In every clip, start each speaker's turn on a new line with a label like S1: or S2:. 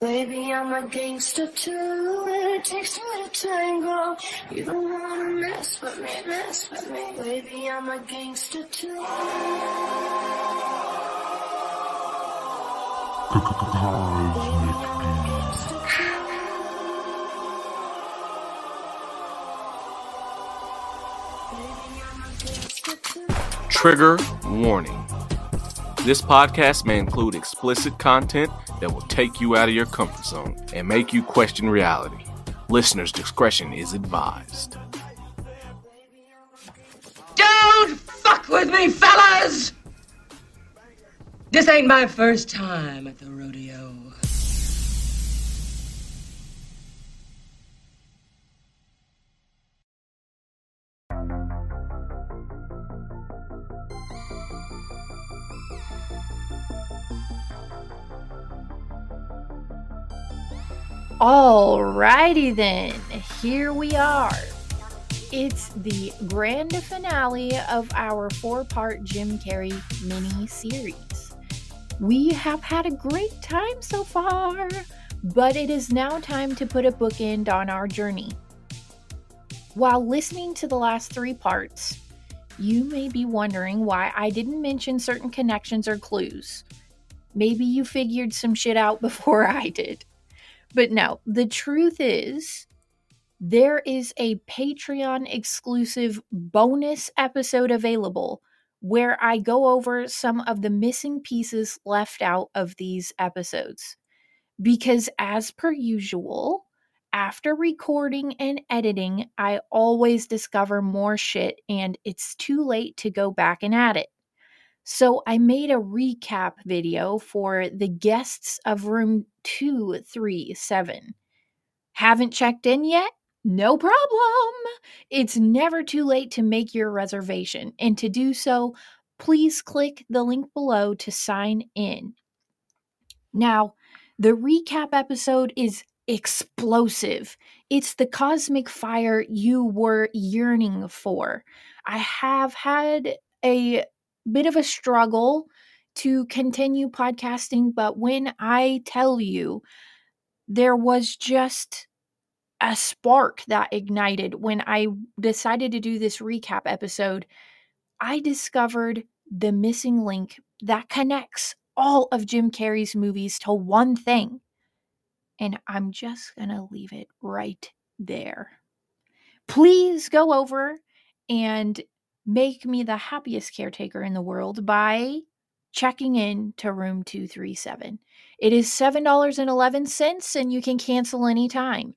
S1: Baby, I'm a gangster too. It takes two to tango. You don't wanna mess with me, mess with me. Baby, I'm a gangster too.
S2: Trigger warning. This podcast may include explicit content that will take you out of your comfort zone and make you question reality. Listener's discretion is advised.
S3: Don't fuck with me, fellas! This ain't my first time at the rodeo.
S4: Alrighty then, here we are. It's the grand finale of our four part Jim Carrey mini series. We have had a great time so far, but it is now time to put a bookend on our journey. While listening to the last three parts, you may be wondering why I didn't mention certain connections or clues. Maybe you figured some shit out before I did. But no, the truth is, there is a Patreon exclusive bonus episode available where I go over some of the missing pieces left out of these episodes. Because, as per usual, after recording and editing, I always discover more shit and it's too late to go back and add it. So I made a recap video for the guests of room 237. Haven't checked in yet? No problem. It's never too late to make your reservation. And to do so, please click the link below to sign in. Now, the recap episode is explosive. It's the cosmic fire you were yearning for. I have had a bit of a struggle to continue podcasting, but when I tell you there was just a spark that ignited when I decided to do this recap episode, I discovered the missing link that connects all of Jim Carrey's movies to one thing. And I'm just going to leave it right there. Please go over and make me the happiest caretaker in the world by checking in to room 237. It is $7.11 and you can cancel anytime.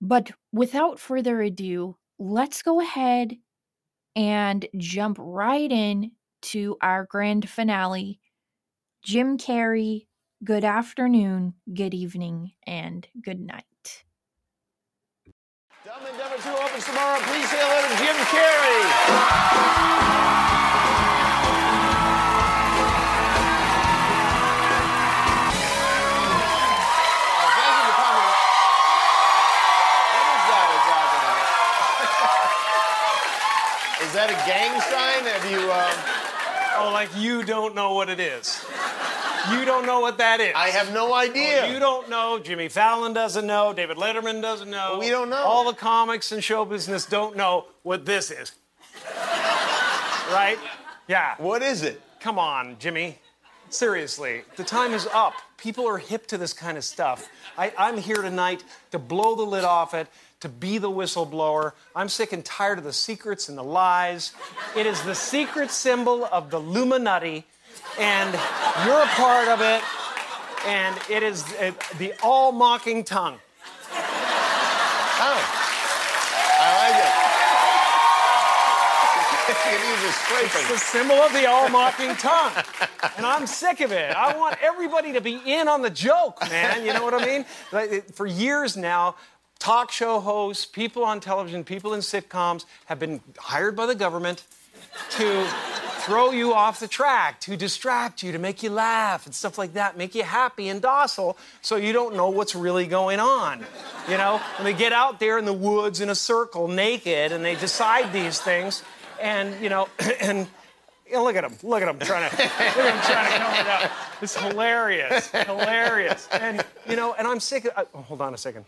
S4: But without further ado, let's go ahead and jump right in to our grand finale. Jim Carrey, good afternoon, good evening, and good night.
S5: Dumb and Dumber 2 opens tomorrow. Please say hello to Jim Carrey. Oh, thank you for coming. What is that exactly? Is that a gang sign? Have you, um,
S6: Oh, like you don't know what it is. You don't know what that is.
S5: I have no idea.
S6: You don't know. Jimmy Fallon doesn't know. David Letterman doesn't know.
S5: We don't know.
S6: All the comics and show business don't know what this is. right? Yeah.
S5: What is it?
S6: Come on, Jimmy. Seriously, the time is up. People are hip to this kind of stuff. I, I'm here tonight to blow the lid off it, to be the whistleblower. I'm sick and tired of the secrets and the lies. It is the secret symbol of the Illuminati, and you're a part of it, and it is uh, the all mocking tongue.
S5: Oh. I like it. you can use a
S6: the symbol of the all mocking tongue. And I'm sick of it. I want everybody to be in on the joke, man. You know what I mean? Like, For years now, talk show hosts, people on television, people in sitcoms have been hired by the government to throw you off the track, to distract you, to make you laugh and stuff like that, make you happy and docile so you don't know what's really going on. You know, when they get out there in the woods in a circle naked and they decide these things, and, you know, and Yeah, look at him. Look at him trying to look at him trying to come it out. It's hilarious. Hilarious. And you know, and I'm sick of uh, oh, hold on a second.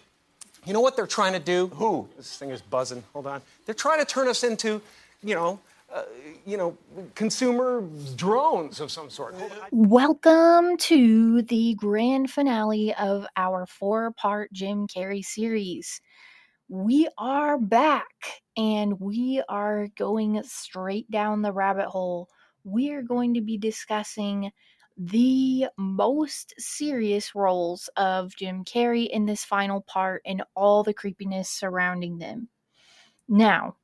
S6: You know what they're trying to do?
S5: Who?
S6: This thing is buzzing. Hold on. They're trying to turn us into, you know, uh, you know, consumer drones of some sort.
S4: Welcome to the grand finale of our four part Jim Carrey series. We are back and we are going straight down the rabbit hole. We are going to be discussing the most serious roles of Jim Carrey in this final part and all the creepiness surrounding them. Now,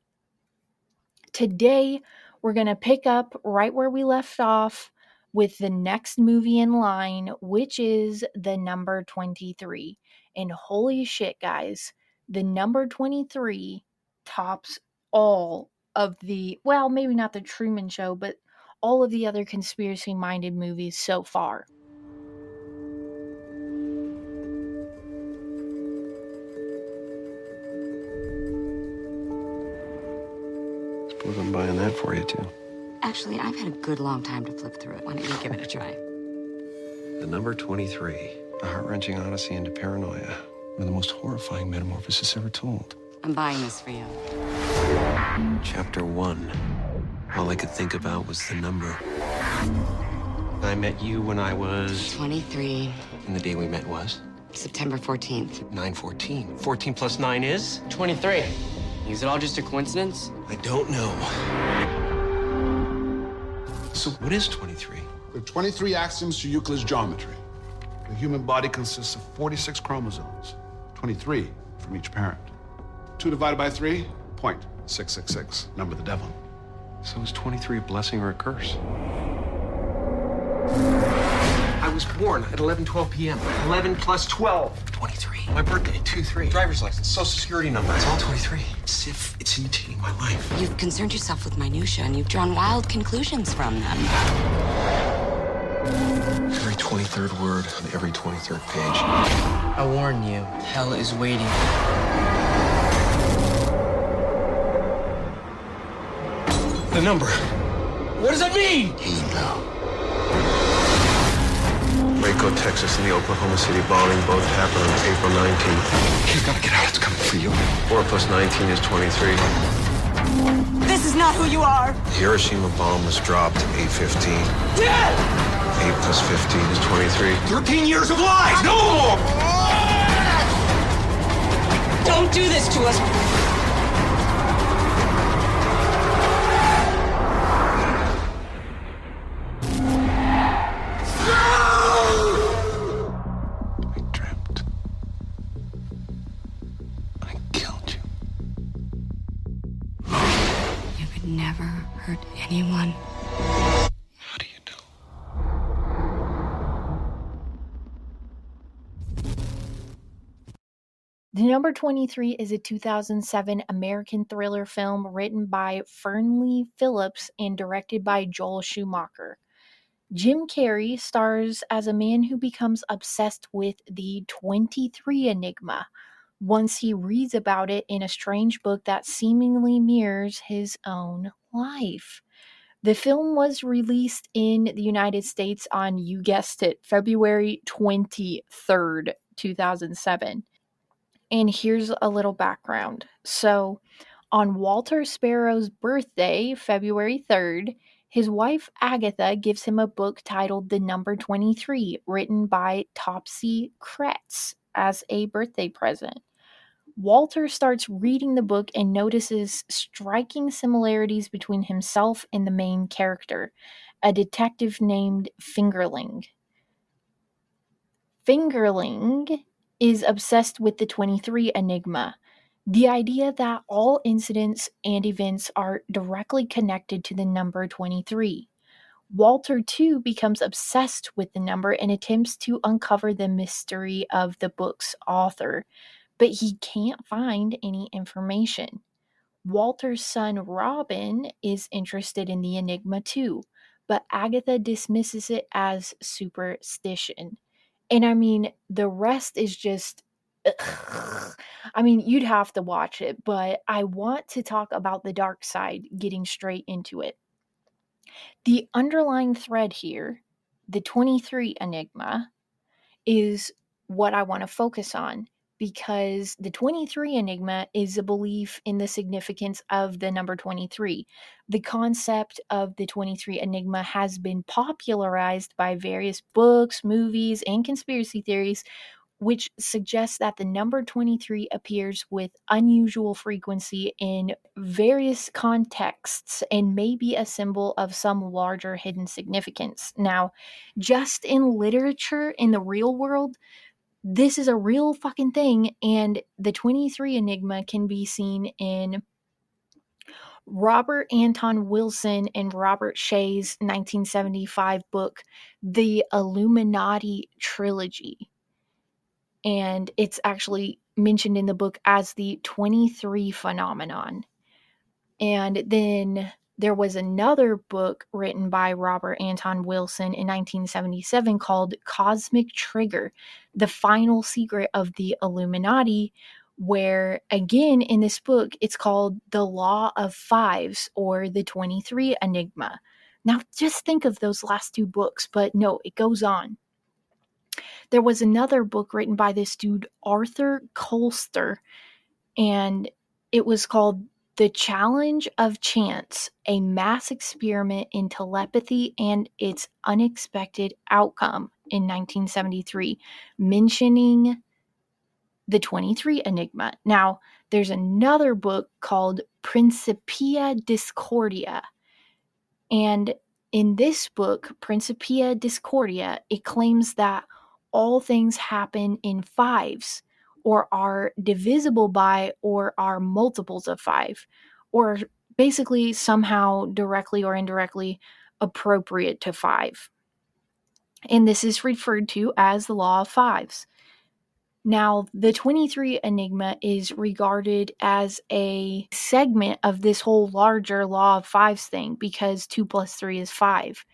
S4: today we're going to pick up right where we left off with the next movie in line, which is the number 23. And holy shit, guys, the number 23 tops all of the, well, maybe not the Truman Show, but all of the other conspiracy minded movies so far.
S7: For you, too.
S8: Actually, I've had a good long time to flip through it. Why don't you give it a try?
S7: The number 23, a heart wrenching odyssey into paranoia. One of the most horrifying metamorphoses ever told.
S8: I'm buying this for you.
S7: Chapter 1. All I could think about was the number. I met you when I was.
S8: 23,
S7: And the day we met was?
S8: September 14th.
S7: 914. 14 plus 9 is?
S9: 23. Is it all just a coincidence?
S7: I don't know. So, what is 23?
S10: There are 23 axioms to Euclid's geometry. The human body consists of 46 chromosomes, 23 from each parent. 2 divided by 3, point 666, number of the devil.
S7: So, is 23 a blessing or a curse? I was born at 11 12 p.m. 11 plus 12. 23. My birthday, 2 3. Driver's license, social security number. It's all 23. It's if it's imitating my life.
S8: You've concerned yourself with minutia and you've drawn wild conclusions from them.
S7: Every 23rd word on every 23rd page.
S9: I warn you, hell is waiting.
S7: The number.
S9: What does that mean?
S10: You know.
S7: Waco, Texas, and the Oklahoma City bombing both happened on April 19th. You gotta get out. It's coming for you. 4 plus 19 is 23.
S8: This is not who you are.
S7: The Hiroshima bomb was dropped at 815. Dead. 8 plus 15 is 23. 13 years of lies! No more!
S8: Don't do this to us.
S4: The number 23 is a 2007 American thriller film written by Fernley Phillips and directed by Joel Schumacher. Jim Carrey stars as a man who becomes obsessed with the 23 Enigma once he reads about it in a strange book that seemingly mirrors his own life. The film was released in the United States on, you guessed it, February 23rd, 2007. And here's a little background. So, on Walter Sparrow's birthday, February 3rd, his wife Agatha gives him a book titled The Number 23, written by Topsy Kretts, as a birthday present. Walter starts reading the book and notices striking similarities between himself and the main character, a detective named Fingerling. Fingerling is obsessed with the 23 Enigma, the idea that all incidents and events are directly connected to the number 23. Walter, too, becomes obsessed with the number and attempts to uncover the mystery of the book's author, but he can't find any information. Walter's son Robin is interested in the enigma too, but Agatha dismisses it as superstition. And I mean, the rest is just. I mean, you'd have to watch it, but I want to talk about the dark side, getting straight into it. The underlying thread here, the 23 enigma, is what I want to focus on because the 23 enigma is a belief in the significance of the number 23. The concept of the 23 enigma has been popularized by various books, movies, and conspiracy theories, which suggests that the number 23 appears with unusual frequency in various contexts and may be a symbol of some larger hidden significance. Now, just in literature, in the real world, this is a real fucking thing, and the 23 Enigma can be seen in Robert Anton Wilson and Robert Shea's 1975 book, The Illuminati Trilogy. And it's actually mentioned in the book as the 23 phenomenon. And then there was another book written by Robert Anton Wilson in 1977 called Cosmic Trigger The Final Secret of the Illuminati, where again in this book it's called The Law of Fives or the 23 Enigma. Now, just think of those last two books, but no, it goes on. There was another book written by this dude, Arthur Koestler, and it was called the Challenge of Chance, a mass experiment in telepathy and its unexpected outcome in 1973, mentioning the 23 Enigma. Now, there's another book called Principia Discordia. And in this book, Principia Discordia, it claims that all things happen in fives or are divisible by or are multiples of five, or basically somehow directly or indirectly appropriate to five. And this is referred to as the law of fives. Now, the 23 Enigma is regarded as a segment of this whole larger law of fives thing because 2 plus 3 is 5.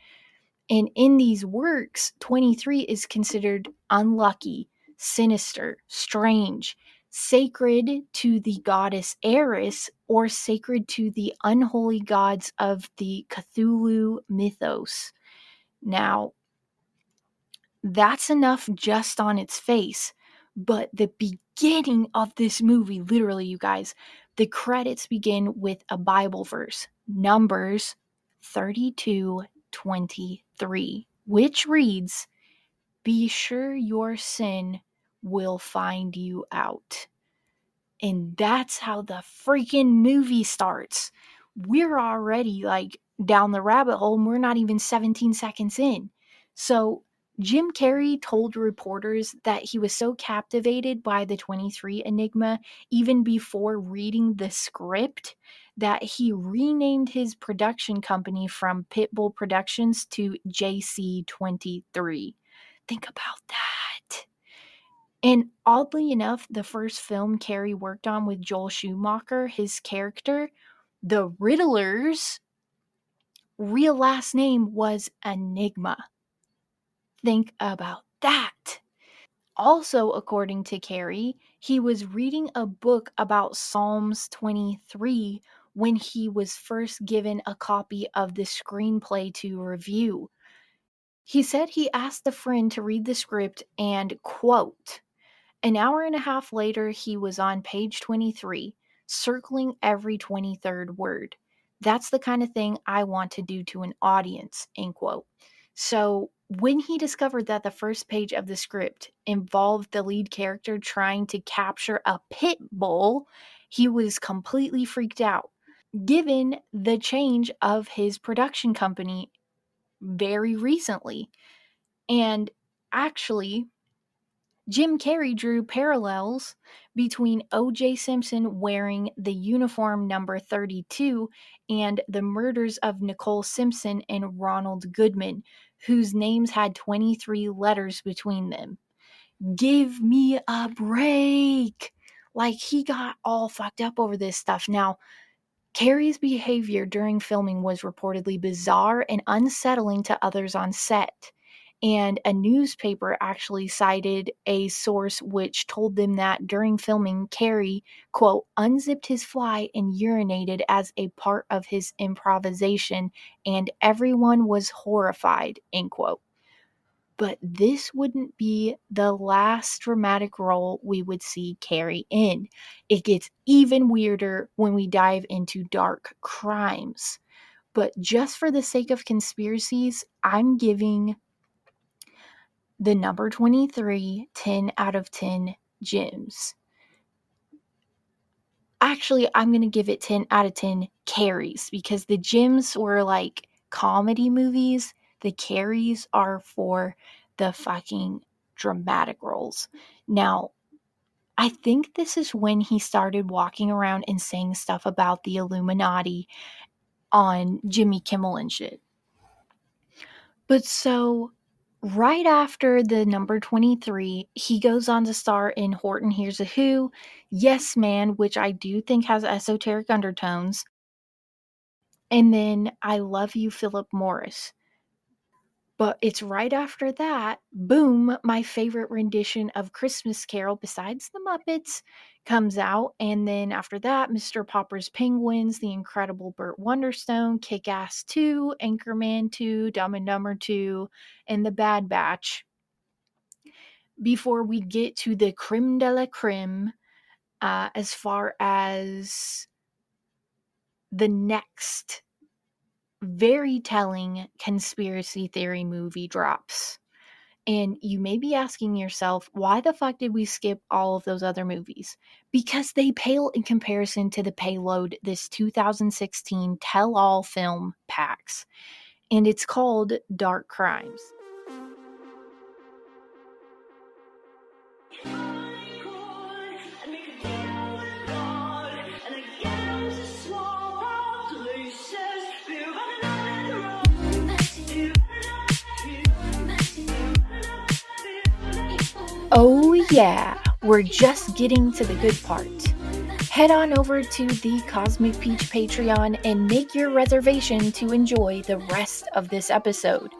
S4: And in these works, 23 is considered unlucky, sinister, strange, sacred to the goddess Eris, or sacred to the unholy gods of the Cthulhu mythos. Now, that's enough just on its face, but the beginning of this movie, literally, you guys, the credits begin with a Bible verse, Numbers 32 23, which reads, Be sure your sin will find you out. And that's how the freaking movie starts. We're already like down the rabbit hole and we're not even 17 seconds in. So Jim Carrey told reporters that he was so captivated by the 23 Enigma even before reading the script that he renamed his production company from Pitbull Productions to JC23. Think about that. And oddly enough, the first film Carrey worked on with Joel Schumacher, his character, the Riddler's real last name was Enigma. Think about that. Also, according to Carrey, he was reading a book about Psalms 23 when he was first given a copy of the screenplay to review. He said he asked a friend to read the script and, quote, an hour and a half later, he was on page 23, circling every 23rd word. That's the kind of thing I want to do to an audience, end quote. So when he discovered that the first page of the script involved the lead character trying to capture a pit bull, he was completely freaked out. Given the change of his production company very recently. And actually, Jim Carrey drew parallels between O.J. Simpson wearing the uniform number 32 and the murders of Nicole Simpson and Ronald Goldman, whose names had 23 letters between them. Give me a break! Like, he got all fucked up over this stuff. Now, Carrey's behavior during filming was reportedly bizarre and unsettling to others on set And a newspaper actually cited a source which told them that during filming, Carrey, quote, unzipped his fly and urinated as a part of his improvisation, and everyone was horrified, end quote. But this wouldn't be the last dramatic role we would see Carrey in. It gets even weirder when we dive into dark crimes. But just for the sake of conspiracies, I'm giving the number 23 10 out of 10 gems. Actually, I'm going to give it 10 out of 10 carries because the gems were like comedy movies. The carries are for the fucking dramatic roles. Now, I think this is when he started walking around and saying stuff about the Illuminati on Jimmy Kimmel and shit. But so right after the number 23, he goes on to star in Horton Hears a Who, Yes Man, which I do think has esoteric undertones, and then I Love You, Philip Morris. But it's right after that, boom, my favorite rendition of Christmas Carol, besides the Muppets, comes out. And then after that, Mr. Popper's Penguins, The Incredible Burt Wonderstone, Kick Ass 2, Anchorman 2, Dumb and Dumber 2, and The Bad Batch. Before we get to the creme de la creme, uh, as far as the next very telling conspiracy theory movie drops. And you may be asking yourself, why the fuck did we skip all of those other movies? Because they pale in comparison to the payload this 2016 tell all film packs. And it's called Dark Crimes. Oh, yeah, we're just getting to the good part. Head on over to the Cosmic Peach Patreon and make your reservation to enjoy the rest of this episode.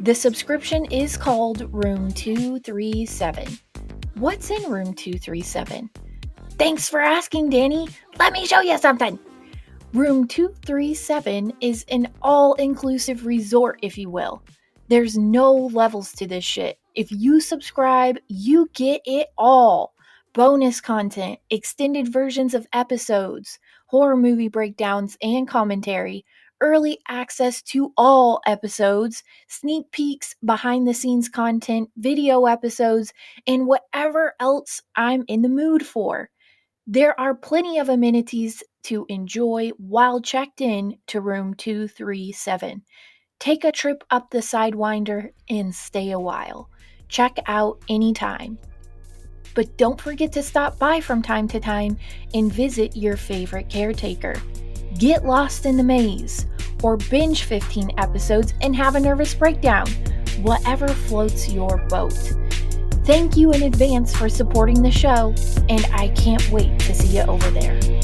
S4: The subscription is called Room 237. What's in Room 237? Thanks for asking, Danny. Let me show you something. Room 237 is an all inclusive resort, if you will. There's no levels to this shit. If you subscribe, you get it all bonus content, extended versions of episodes, horror movie breakdowns and commentary, early access to all episodes, sneak peeks, behind the scenes content, video episodes, and whatever else I'm in the mood for. There are plenty of amenities to enjoy while checked in to room 237. Take a trip up the Sidewinder and stay a while. Check out anytime. But don't forget to stop by from time to time and visit your favorite caretaker. Get lost in the maze, or binge 15 episodes and have a nervous breakdown, whatever floats your boat. Thank you in advance for supporting the show, and I can't wait to see you over there.